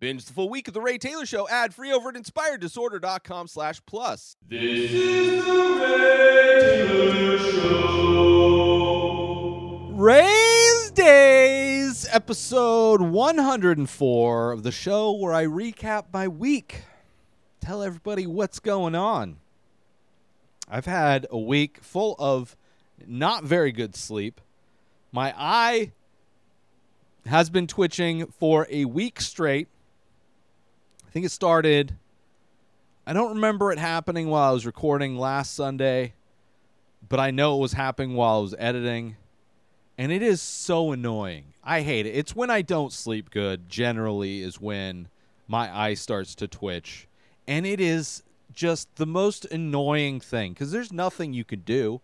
Binge the full week of The Ray Taylor Show ad free over at inspireddisorder.com slash plus. This is the Ray Taylor Show. Rayz Dayz, episode 104 of the show where I recap my week. Tell everybody what's going on. I've had a week full of not very good sleep. My eye has been twitching for a week straight. I think it started, I don't remember it happening while I was recording last Sunday, but I know it was happening while I was editing. And it is so annoying. I hate it. It's when I don't sleep good, generally, is when my eye starts to twitch. And it is just the most annoying thing because there's nothing you can do.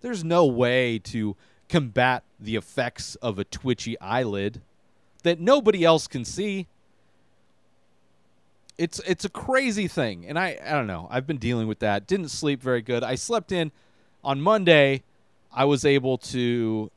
There's no way to combat the effects of a twitchy eyelid that nobody else can see. It's it's a crazy thing, and I I don't know. I've been dealing with that. Didn't sleep very good. I slept in on Monday. I was able to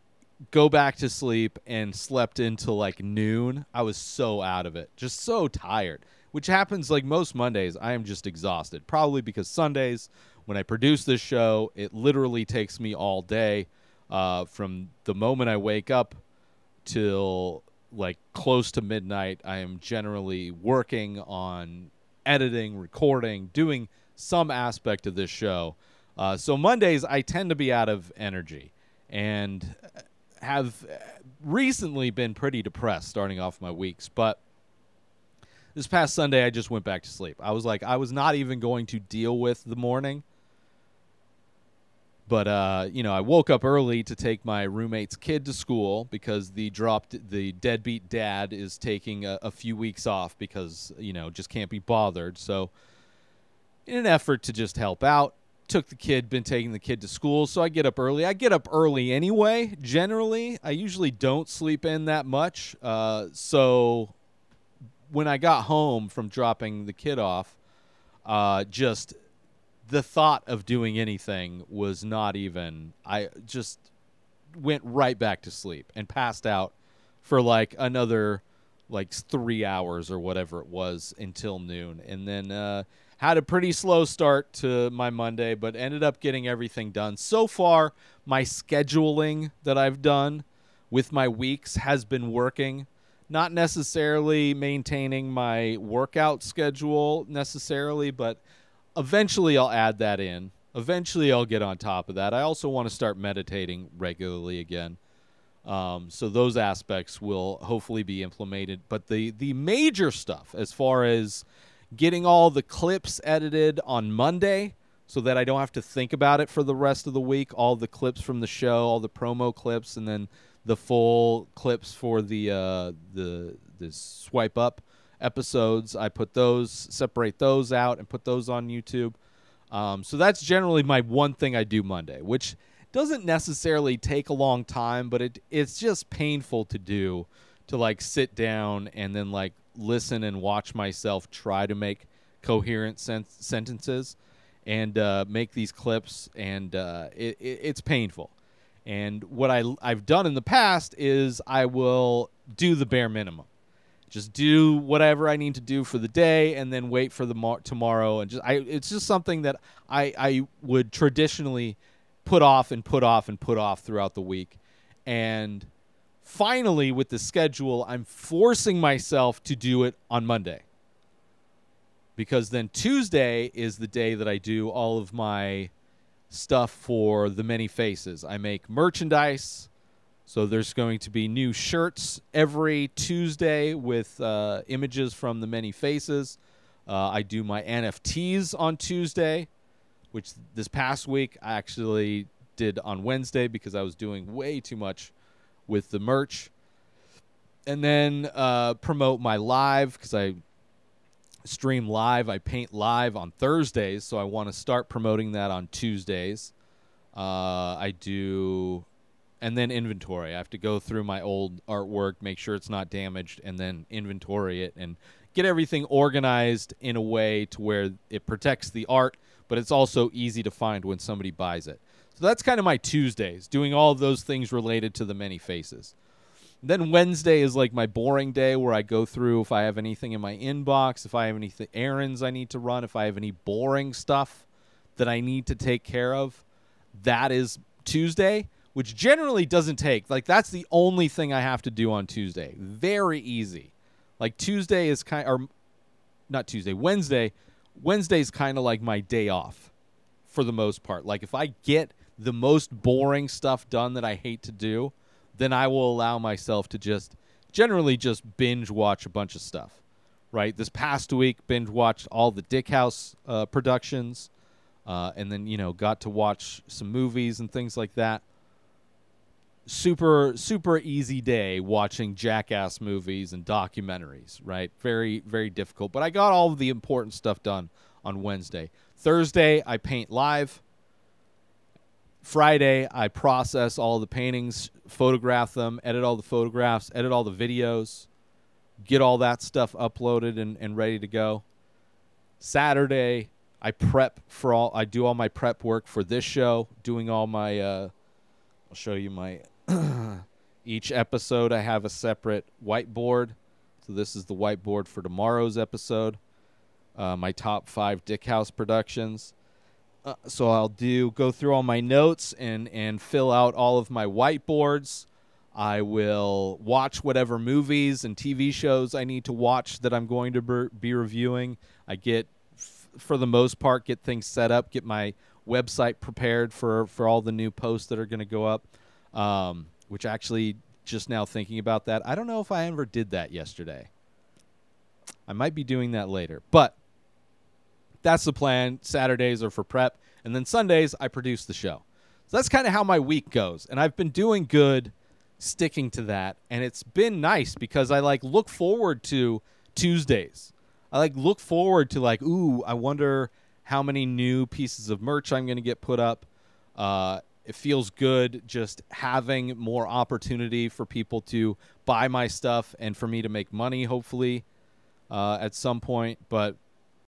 go back to sleep and slept until like noon. I was so out of it, just so tired. Which happens like most Mondays. I am just exhausted. Probably because Sundays, when I produce this show, it literally takes me all day uh, from the moment I wake up till like close to midnight. I am generally working on editing, recording, doing some aspect of this show. Uh, so Mondays, I tend to be out of energy and have recently been pretty depressed starting off my weeks. But this past Sunday, I just went back to sleep. I was like, I was not even going to deal with the morning. But uh, you know, I woke up early to take my roommate's kid to school because the dropped the deadbeat dad is taking a, a few weeks off because you know just can't be bothered. So, in an effort to just help out, took the kid, been taking the kid to school. So I get up early. I get up early anyway. Generally, I usually don't sleep in that much. Uh, so when I got home from dropping the kid off, uh, just the thought of doing anything was not even I just went right back to sleep and passed out for like another like 3 hours or whatever it was until noon and then uh had a pretty slow start to my Monday but ended up getting everything done. So far my scheduling that I've done with my weeks has been working. Not necessarily maintaining my workout schedule necessarily, but eventually I'll add that in. Eventually I'll get on top of that. I also want to start meditating regularly again. Um, so those aspects will hopefully be implemented. But the the major stuff, as far as getting all the clips edited on Monday, so that I don't have to think about it for the rest of the week. All the clips from the show, all the promo clips, and then the full clips for the uh, the the swipe up episodes. I put those, separate those out, and put those on YouTube. Um, so that's generally my one thing I do Monday, which doesn't necessarily take a long time, but it it's just painful to do to like sit down and then like listen and watch myself try to make coherent sen- sentences and uh, make these clips, and uh, it, it, it's painful. And what I I've done in the past is I will do the bare minimum just do whatever I need to do for the day and then wait for the mar- tomorrow and just I it's just something that I I would traditionally put off and put off and put off throughout the week and finally with the schedule I'm forcing myself to do it on Monday because then Tuesday is the day that I do all of my stuff for the many faces. I make merchandise so there's going to be new shirts every Tuesday with uh, images from the many faces. Uh, I do my NFTs on Tuesday, which this past week I actually did on Wednesday because I was doing way too much with the merch. And then uh, promote my live because I stream live. I paint live on Thursdays, so I want to start promoting that on Tuesdays. Uh, I do and then inventory. I have to go through my old artwork, make sure it's not damaged, and then inventory it and get everything organized in a way to where it protects the art, but it's also easy to find when somebody buys it. So that's kind of my Tuesdays, doing all of those things related to the many faces. Then Wednesday is like my boring day where I go through if I have anything in my inbox, if I have any th- errands I need to run, if I have any boring stuff that I need to take care of. That is Tuesday, which generally doesn't take. Like that's the only thing I have to do on Tuesday. Very easy. Like Tuesday is kind or not Tuesday, Wednesday. Wednesday's kind of like my day off for the most part. Like if I get the most boring stuff done that I hate to do, then I will allow myself to just generally just binge watch a bunch of stuff. Right? This past week, binge watched all the Dickhouse uh, productions, uh, and then you know got to watch some movies and things like that. Super super easy day watching jackass movies and documentaries. Right? Very very difficult, but I got all of the important stuff done on Wednesday. Thursday, I paint live. Friday, I process all the paintings, photograph them, edit all the photographs, edit all the videos, get all that stuff uploaded and, and ready to go. Saturday, I prep for all, I do all my prep work for this show, doing all my, uh, I'll show you my, each episode, I have a separate whiteboard. So this is the whiteboard for tomorrow's episode. Uh, my top five Dickhouse productions. Uh, so I'll do go through all my notes and and fill out all of my whiteboards. I will watch whatever movies and TV shows I need to watch that I'm going to ber- be reviewing. I get f- for the most part get things set up, get my website prepared for for all the new posts that are going to go up. Um, which actually just now thinking about that, I don't know if I ever did that yesterday. I might be doing that later. But that's the plan. Saturdays are for prep, and then Sundays I produce the show. So that's kind of how my week goes, and I've been doing good sticking to that, and it's been nice because I like look forward to Tuesdays. I like look forward to like, ooh, I wonder how many new pieces of merch I'm going to get put up. Uh, it feels good just having more opportunity for people to buy my stuff and for me to make money, hopefully, uh, at some point. But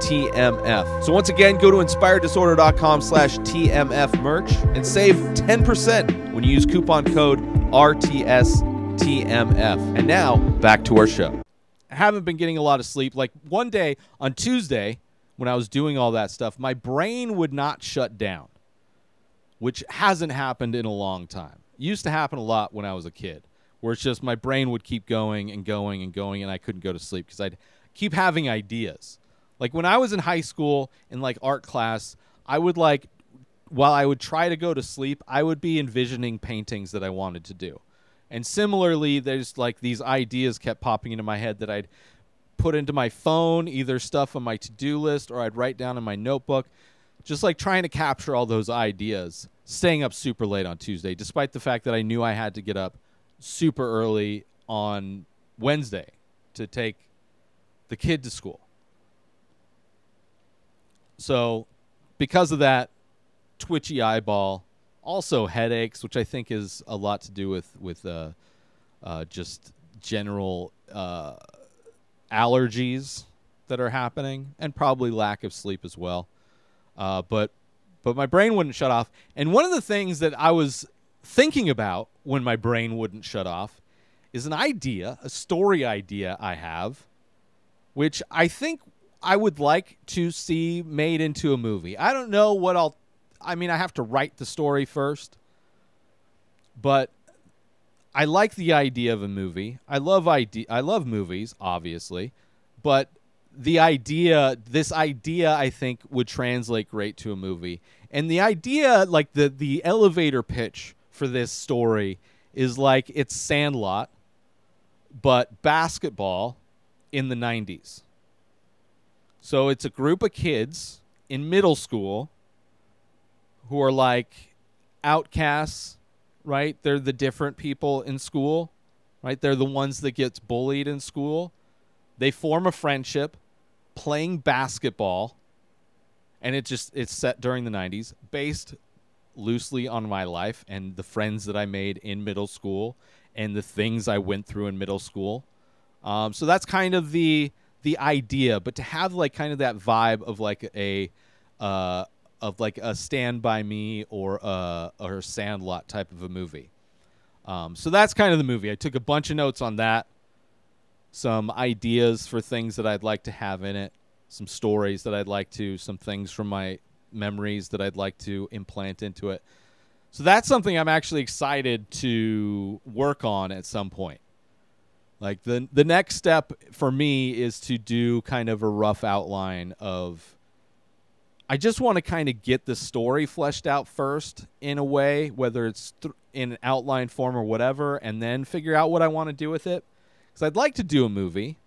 TMF. So once again, go to inspireddisorder.com slash TMF merch and save 10% when you use coupon code RTSTMF. And now, back to our show. I haven't been getting a lot of sleep. Like one day on Tuesday, when I was doing all that stuff, my brain would not shut down, which hasn't happened in a long time. It used to happen a lot when I was a kid, where it's just my brain would keep going and going and going, and I couldn't go to sleep because I'd keep having ideas. Like when I was in high school in like art class, I would like while I would try to go to sleep, I would be envisioning paintings that I wanted to do. And similarly, there's like these ideas kept popping into my head that I'd put into my phone, either stuff on my to-do list or I'd write down in my notebook, just like trying to capture all those ideas. Staying up super late on Tuesday despite the fact that I knew I had to get up super early on Wednesday to take the kid to school. So, because of that, twitchy eyeball, also headaches, which I think is a lot to do with with uh, uh, just general uh, allergies that are happening, and probably lack of sleep as well. Uh, but but my brain wouldn't shut off, and one of the things that I was thinking about when my brain wouldn't shut off is an idea, a story idea I have, which I think I would like to see made into a movie. I don't know what I'll. I mean, I have to write the story first, but I like the idea of a movie. I love idea. I love movies, obviously, but the idea, this idea, I think would translate great to a movie. And the idea, like the the elevator pitch for this story, is like it's Sandlot, but basketball in the '90s. So it's a group of kids in middle school who are like outcasts, right? They're the different people in school, right? They're the ones that gets bullied in school. they form a friendship playing basketball and it just it's set during the 90s based loosely on my life and the friends that I made in middle school and the things I went through in middle school. Um, so that's kind of the the idea, but to have like kind of that vibe of like a uh, of like a Stand by Me or a or Sandlot type of a movie. Um, so that's kind of the movie. I took a bunch of notes on that, some ideas for things that I'd like to have in it, some stories that I'd like to, some things from my memories that I'd like to implant into it. So that's something I'm actually excited to work on at some point. Like the the next step for me is to do kind of a rough outline of I just want to kind of get the story fleshed out first in a way, whether it's th- in an outline form or whatever, and then figure out what I want to do with it. Because I'd like to do a movie,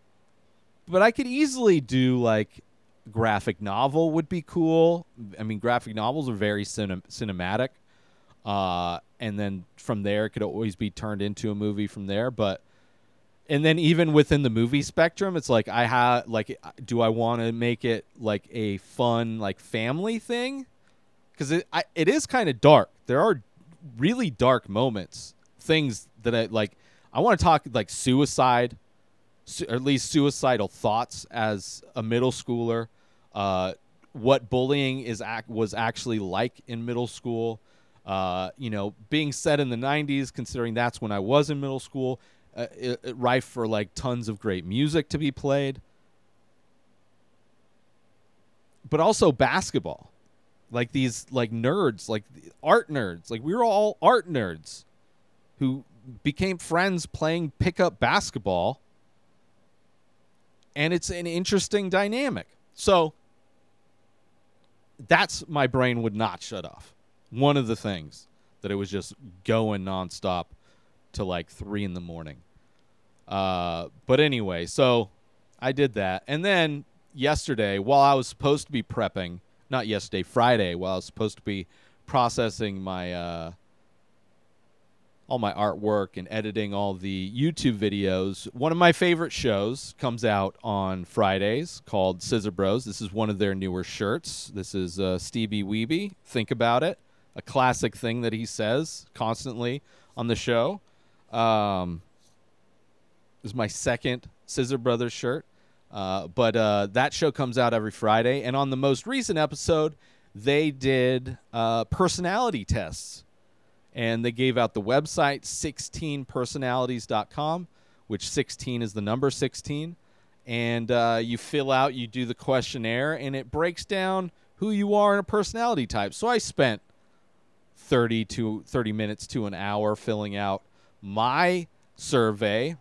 but I could easily do like graphic novel would be cool. I mean, graphic novels are very cinem- cinematic, uh, and then from there it could always be turned into a movie from there. But and then even within the movie spectrum it's like i have like do i want to make it like a fun like family thing? Because it, it is kind of dark. There are really dark moments things that i like i want to talk like suicide su- or at least suicidal thoughts as a middle schooler. Uh, what bullying is ac- was actually like in middle school. Uh, you know being said in the 90s considering that's when i was in middle school uh, it, it rife for like tons of great music to be played, but also basketball. Like these like nerds, like art nerds. Like we were all art nerds who became friends playing pickup basketball. And it's an interesting dynamic. So that's my brain would not shut off. One of the things that it was just going nonstop to like three in the morning. Uh, but anyway, so I did that. And then yesterday, while I was supposed to be prepping, not yesterday, Friday, while I was supposed to be processing my uh, all my artwork and editing all the YouTube videos, one of my favorite shows comes out on Fridays called Scissor Bros. This is one of their newer shirts. This is uh, Stevie Weeby. Think about it. A classic thing that he says constantly on the show. Um, is my second Scissor Brothers shirt. Uh, but uh, that show comes out every Friday. And on the most recent episode, they did uh, personality tests. And they gave out the website 16personalities.com, which 16 is the number 16. And uh, you fill out, you do the questionnaire, and it breaks down who you are in a personality type. So I spent 30 to 30 minutes to an hour filling out my survey.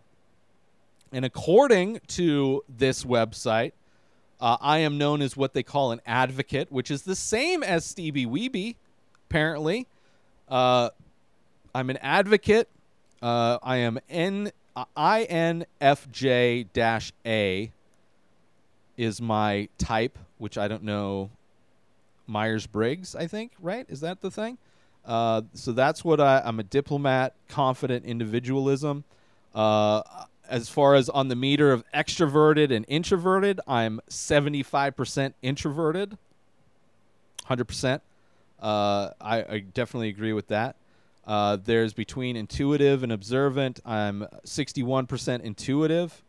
And according to this website, uh, I am known as what they call an advocate, which is the same as Stevie Weeby, apparently. Uh, I'm an advocate. Uh, I am N INFJ A is my type, which I don't know. Myers Briggs, I think, right? Is that the thing? Uh, so that's what I, I'm a diplomat, confident individualism. Uh, as far as on the meter of extroverted and introverted, I'm 75% introverted, 100%. Uh, I, I definitely agree with that. Uh, there's between intuitive and observant. I'm 61% intuitive.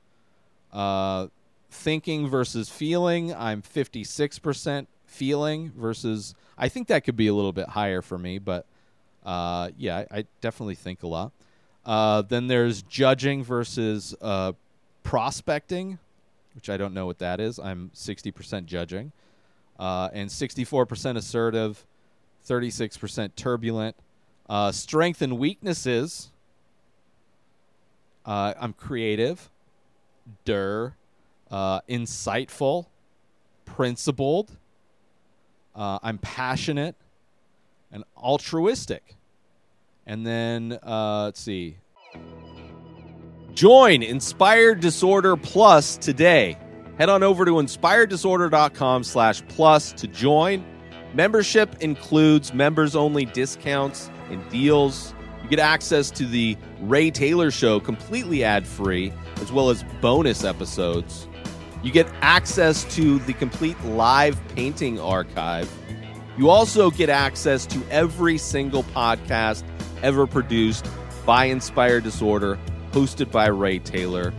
Uh, thinking versus feeling, I'm 56% feeling versus. I think that could be a little bit higher for me, but uh, yeah, I, I definitely think a lot. Uh, then there's judging versus uh, prospecting, which I don't know what that is. I'm 60% judging, uh, and 64% assertive, 36% turbulent. Uh, strength and weaknesses. Uh, I'm creative, uh, insightful, principled. I'm passionate and altruistic. And then uh, let's see. Join Inspired Disorder Plus today. Head on over to inspireddisorder.com slash plus to join. Membership includes members only discounts and deals. You get access to the Ray Taylor Show completely ad free, as well as bonus episodes You get access to the complete live painting archive. You also get access to every single podcast ever produced by Inspired Disorder, hosted by Ray Taylor.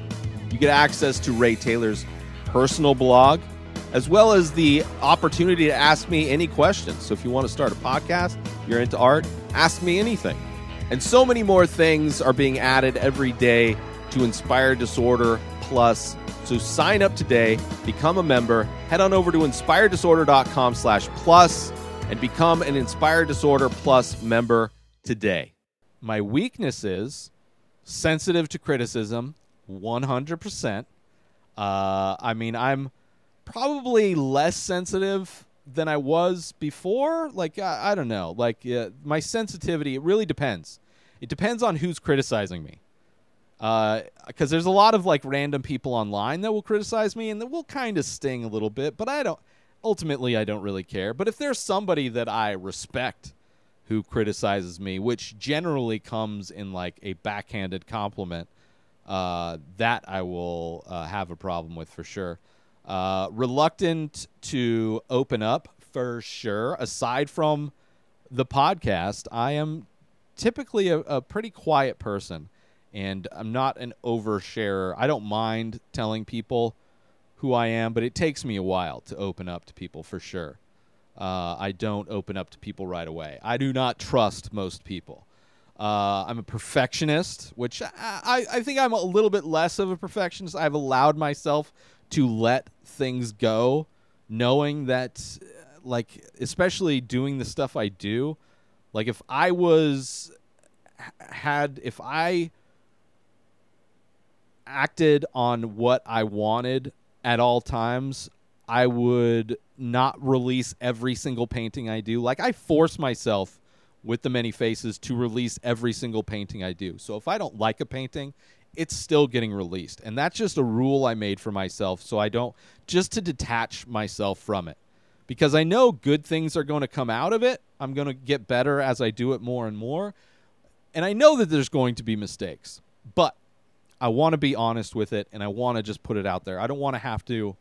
You get access to Ray Taylor's personal blog, as well as the opportunity to ask me any questions. So if you want to start a podcast, you're into art, ask me anything. And so many more things are being added every day to Inspire Disorder Plus. So sign up today, become a member, head on over to inspireddisorder.com slash plus and become an Inspired Disorder Plus member today. My weakness is sensitive to criticism, 100%. Uh, I mean, I'm probably less sensitive than I was before. Like, I, I don't know. Like, uh, my sensitivity, it really depends. It depends on who's criticizing me. Because there's a lot of like random people online that will criticize me and that will kind of sting a little bit, but I don't. Ultimately, I don't really care. But if there's somebody that I respect who criticizes me, which generally comes in like a backhanded compliment, uh, that I will uh, have a problem with for sure. Uh, reluctant to open up for sure. Aside from the podcast, I am typically a, a pretty quiet person, and I'm not an oversharer. I don't mind telling people who I am, but it takes me a while to open up to people for sure. Uh, I don't open up to people right away. I do not trust most people. Uh, I'm a perfectionist, which I, I, I think I'm a little bit less of a perfectionist. I've allowed myself to let things go, knowing that, uh, like, especially doing the stuff I do, like, if I was, had, if I acted on what I wanted at all times, I would not release every single painting I do. Like I force myself with the many faces to release every single painting I do. So if I don't like a painting, it's still getting released. And that's just a rule I made for myself so I don't just to detach myself from it. Because I know good things are going to come out of it. I'm going to get better as I do it more and more. And I know that there's going to be mistakes. But I want to be honest with it and I want to just put it out there. I don't want to have to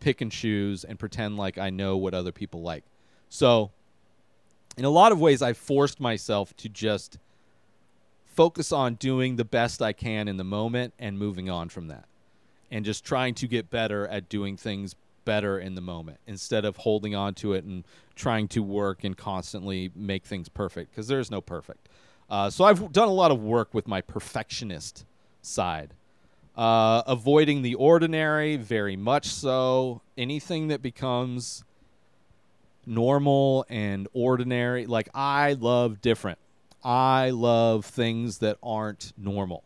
pick and choose and pretend like I know what other people like. So, in a lot of ways, I forced myself to just focus on doing the best I can in the moment and moving on from that. And just trying to get better at doing things better in the moment instead of holding on to it and trying to work and constantly make things perfect because there's no perfect. Uh, so, I've done a lot of work with my perfectionist side. Uh, avoiding the ordinary, very much so. Anything that becomes normal and ordinary, like I love different. I love things that aren't normal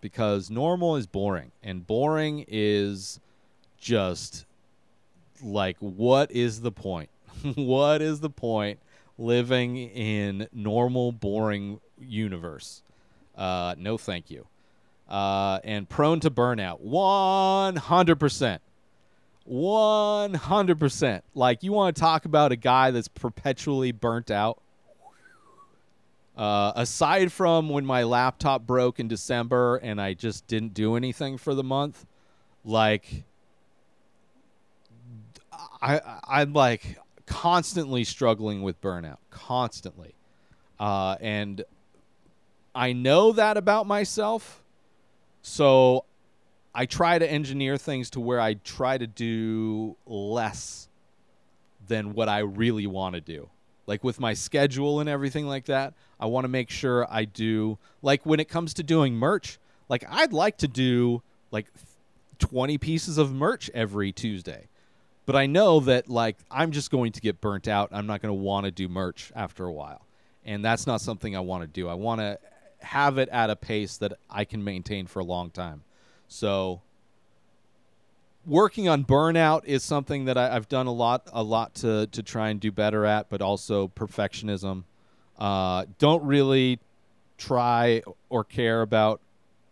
because normal is boring, and boring is just like, what is the point? what is the point living in normal, boring universe? Uh, no, thank you uh, and prone to burnout. 100%. 100%. Like, you want to talk about a guy that's perpetually burnt out? Uh, aside from when my laptop broke in December and I just didn't do anything for the month, like, I, I'm like constantly struggling with burnout, constantly. Uh, and I know that about myself so I try to engineer things to where I try to do less than what I really want to do. Like with my schedule and everything like that, I want to make sure I do like when it comes to doing merch, like I'd like to do like 20 pieces of merch every Tuesday. But I know that like I'm just going to get burnt out. I'm not going to want to do merch after a while. And that's not something I want to do. I want to have it at a pace that I can maintain for a long time. So working on burnout is something that I, have done a lot, a lot to to try and do better at, but also perfectionism. Uh, don't really try or care about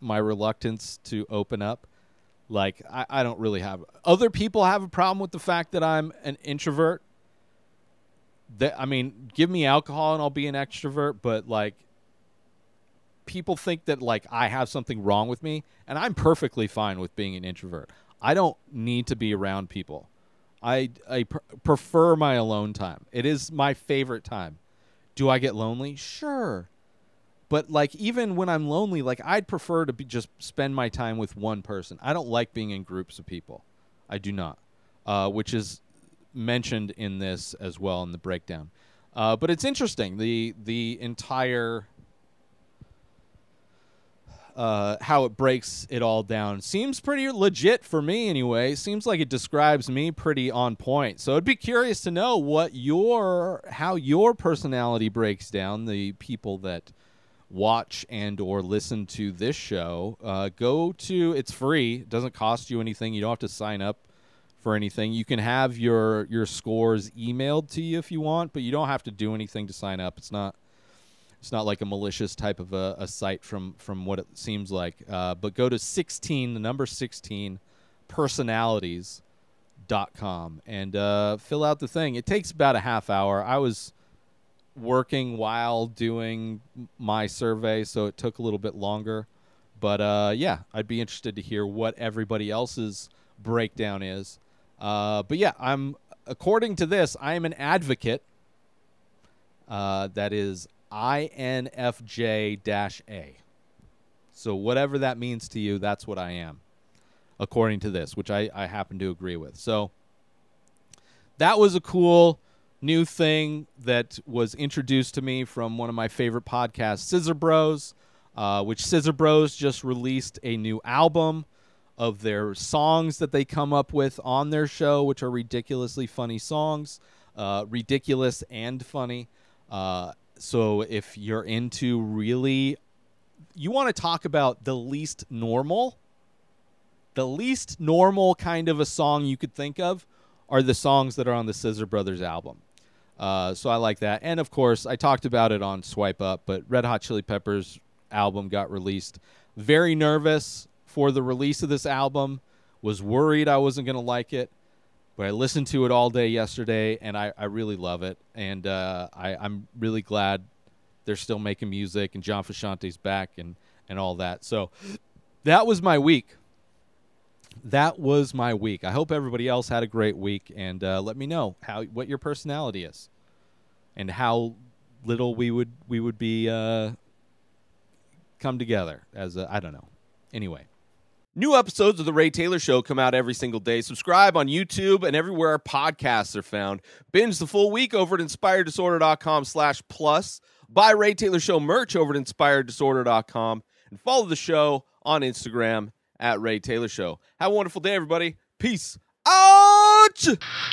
my reluctance to open up. Like I, I don't really have other people have a problem with the fact that I'm an introvert. That I mean, give me alcohol and I'll be an extrovert, but like people think that like I have something wrong with me, and I'm perfectly fine with being an introvert. I don't need to be around people. I I pr- prefer my alone time. It is my favorite time. Do I get lonely? Sure. But like even when I'm lonely, like I'd prefer to be just spend my time with one person. I don't like being in groups of people. I do not. Uh, which is mentioned in this as well in the breakdown. Uh, but it's interesting the the entire uh, how it breaks it all down seems pretty legit for me anyway. Seems like it describes me pretty on point. So I'd be curious to know what your how your personality breaks down. The people that watch and or listen to this show, uh, go to it's free. It doesn't cost you anything. You don't have to sign up for anything. You can have your your scores emailed to you if you want, but you don't have to do anything to sign up. It's not it's not like a malicious type of a, a site from from what it seems like. Uh, but go to 16, the number 16, personalities.com and uh, fill out the thing. It takes about a half hour. I was working while doing my survey, so it took a little bit longer. But uh, yeah, I'd be interested to hear what everybody else's breakdown is. Uh, but yeah, I'm according to this, I am an advocate. Uh, that is INFJ A. So, whatever that means to you, that's what I am, according to this, which I, I happen to agree with. So, that was a cool new thing that was introduced to me from one of my favorite podcasts, Scissor Bros, uh, which Scissor Bros just released a new album of their songs that they come up with on their show, which are ridiculously funny songs, uh, ridiculous and funny. Uh, so if you're into really you want to talk about the least normal? The least normal kind of a song you could think of are the songs that are on the scissor brothers album. Uh, so i like that. And of course i talked about it on swipe up but red hot chili peppers album got released. Very nervous for the release of this album. Was worried i wasn't going to like it but I listened to it all day yesterday, and I, I really love it. And uh, I, I'm really glad they're still making music, and John Frusciante's back, and and all that. So that was my week. That was my week. I hope everybody else had a great week, and uh, let me know how what your personality is, and how little we would we would be uh, come together as I don't know. Anyway. New episodes of The Ray Taylor Show come out every single day. Subscribe on YouTube and everywhere our podcasts are found. Binge the full week over at inspireddisorder.com slash plus. Buy Ray Taylor Show merch over at inspireddisorder.com. And follow the show on Instagram at Ray Taylor Show. Have a wonderful day, everybody. Peace out!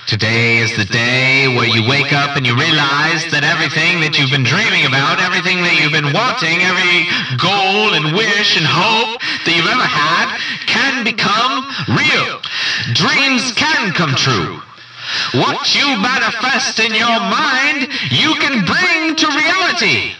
Today is the day where you wake up and you realize that everything that you've been dreaming about, everything that you've been wanting, every goal and wish and hope that you've ever had can become real. Dreams can come true. What you manifest in your mind, you can bring to reality.